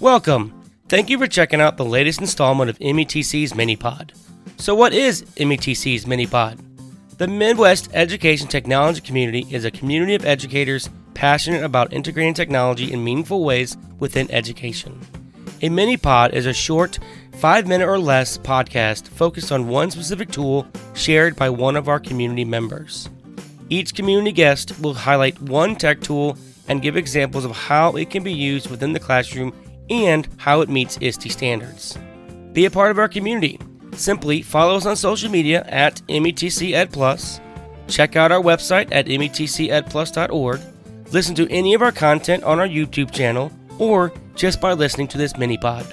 Welcome. Thank you for checking out the latest installment of METC's Minipod. So, what is METC's Minipod? The Midwest Education Technology Community is a community of educators passionate about integrating technology in meaningful ways within education. A Minipod is a short, five minute or less podcast focused on one specific tool shared by one of our community members. Each community guest will highlight one tech tool and give examples of how it can be used within the classroom and how it meets ISTE standards. Be a part of our community. Simply follow us on social media at METC Ed Plus, check out our website at metcedplus.org, listen to any of our content on our YouTube channel, or just by listening to this mini pod.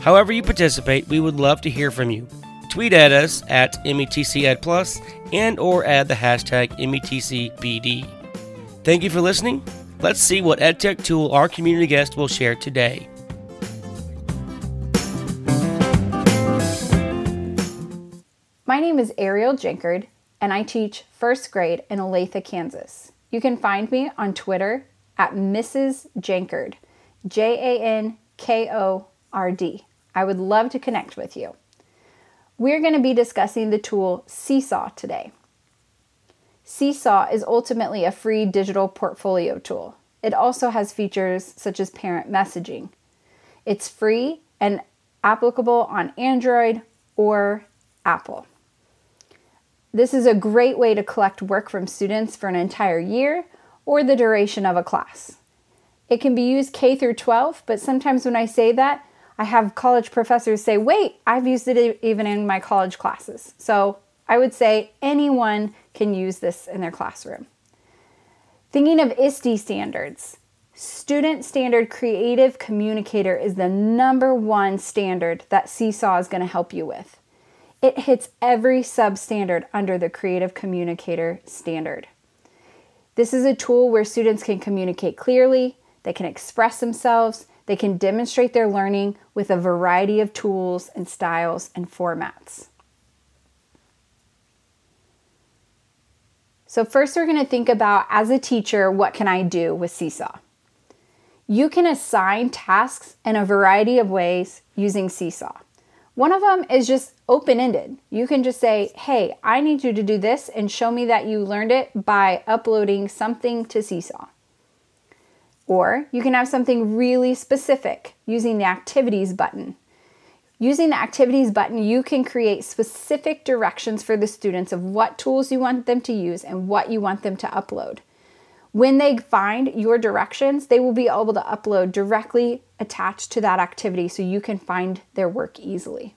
However you participate, we would love to hear from you. Tweet at us at METC Ed Plus and or add the hashtag METCPD. Thank you for listening. Let's see what EdTech tool our community guest will share today. My name is Ariel Jankord, and I teach first grade in Olathe, Kansas. You can find me on Twitter at Mrs. Jankord, J A N K O R D. I would love to connect with you. We're going to be discussing the tool Seesaw today. Seesaw is ultimately a free digital portfolio tool. It also has features such as parent messaging. It's free and applicable on Android or Apple. This is a great way to collect work from students for an entire year or the duration of a class. It can be used K through 12, but sometimes when I say that, I have college professors say, wait, I've used it even in my college classes. So I would say anyone can use this in their classroom. Thinking of ISTE standards, Student Standard Creative Communicator is the number one standard that Seesaw is going to help you with. It hits every substandard under the Creative Communicator standard. This is a tool where students can communicate clearly, they can express themselves, they can demonstrate their learning with a variety of tools and styles and formats. So, first, we're going to think about as a teacher, what can I do with Seesaw? You can assign tasks in a variety of ways using Seesaw. One of them is just open ended. You can just say, hey, I need you to do this and show me that you learned it by uploading something to Seesaw. Or you can have something really specific using the activities button. Using the activities button, you can create specific directions for the students of what tools you want them to use and what you want them to upload. When they find your directions, they will be able to upload directly attached to that activity so you can find their work easily.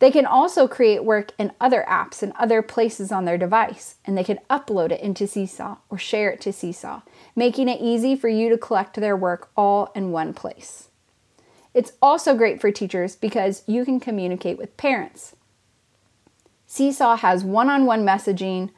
They can also create work in other apps and other places on their device, and they can upload it into Seesaw or share it to Seesaw, making it easy for you to collect their work all in one place. It's also great for teachers because you can communicate with parents. Seesaw has one on one messaging,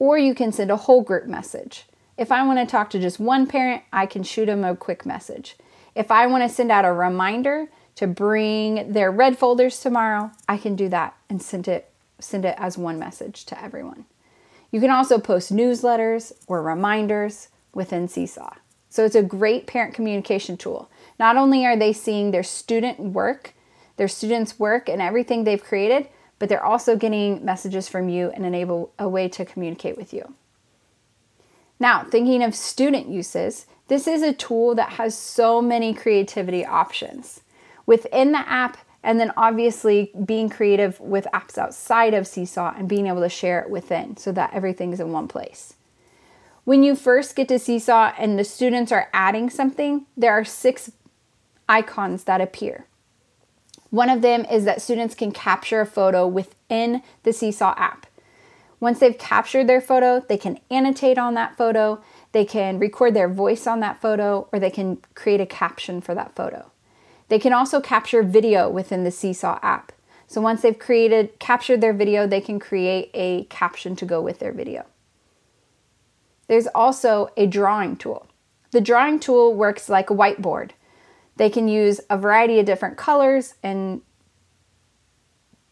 or you can send a whole group message. If I want to talk to just one parent, I can shoot them a quick message. If I want to send out a reminder to bring their red folders tomorrow, I can do that and send it send it as one message to everyone. You can also post newsletters or reminders within Seesaw. So it's a great parent communication tool. Not only are they seeing their student work, their students' work and everything they've created, but they're also getting messages from you and enable a way to communicate with you. Now, thinking of student uses, this is a tool that has so many creativity options. Within the app, and then obviously being creative with apps outside of Seesaw and being able to share it within so that everything's in one place. When you first get to Seesaw and the students are adding something, there are six icons that appear. One of them is that students can capture a photo within the Seesaw app. Once they've captured their photo, they can annotate on that photo, they can record their voice on that photo, or they can create a caption for that photo. They can also capture video within the Seesaw app. So once they've created, captured their video, they can create a caption to go with their video. There's also a drawing tool. The drawing tool works like a whiteboard. They can use a variety of different colors and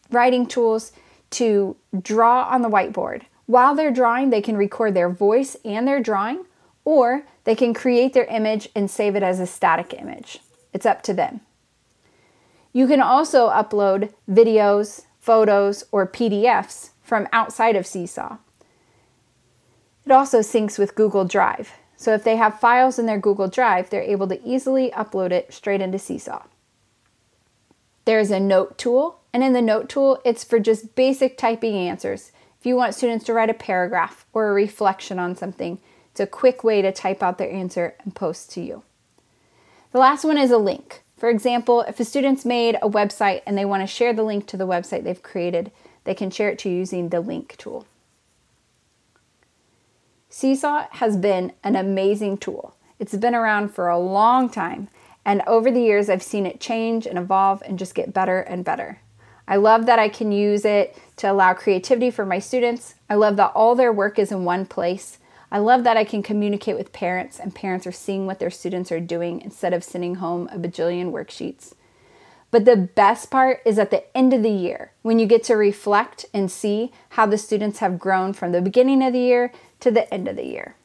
writing tools to draw on the whiteboard. While they're drawing, they can record their voice and their drawing, or they can create their image and save it as a static image. It's up to them. You can also upload videos, photos, or PDFs from outside of Seesaw. It also syncs with Google Drive, so if they have files in their Google Drive, they're able to easily upload it straight into Seesaw. There's a note tool, and in the note tool, it's for just basic typing answers. If you want students to write a paragraph or a reflection on something, it's a quick way to type out their answer and post to you. The last one is a link. For example, if a student's made a website and they want to share the link to the website they've created, they can share it to you using the link tool. Seesaw has been an amazing tool. It's been around for a long time, and over the years, I've seen it change and evolve and just get better and better. I love that I can use it to allow creativity for my students. I love that all their work is in one place. I love that I can communicate with parents and parents are seeing what their students are doing instead of sending home a bajillion worksheets. But the best part is at the end of the year when you get to reflect and see how the students have grown from the beginning of the year to the end of the year.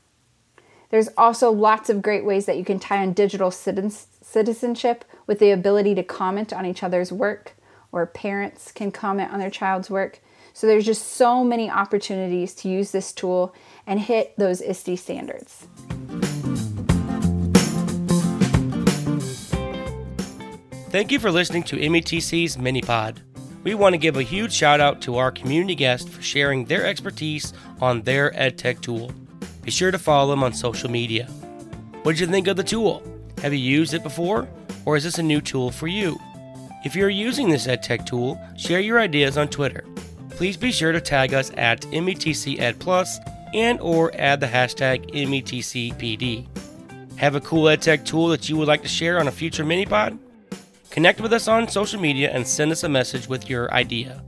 There's also lots of great ways that you can tie on digital citizenship with the ability to comment on each other's work, or parents can comment on their child's work. So there's just so many opportunities to use this tool and hit those ISTE standards. Thank you for listening to METC's Minipod. We want to give a huge shout out to our community guests for sharing their expertise on their EdTech tool. Be sure to follow them on social media. What did you think of the tool? Have you used it before? Or is this a new tool for you? If you're using this EdTech tool, share your ideas on Twitter. Please be sure to tag us at METCEdPlus and or add the hashtag METCPD. Have a cool EdTech tool that you would like to share on a future Minipod? Connect with us on social media and send us a message with your idea.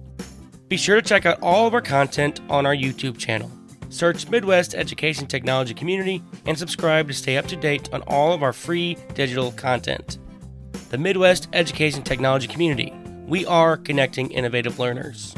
Be sure to check out all of our content on our YouTube channel. Search Midwest Education Technology Community and subscribe to stay up to date on all of our free digital content. The Midwest Education Technology Community. We are connecting innovative learners.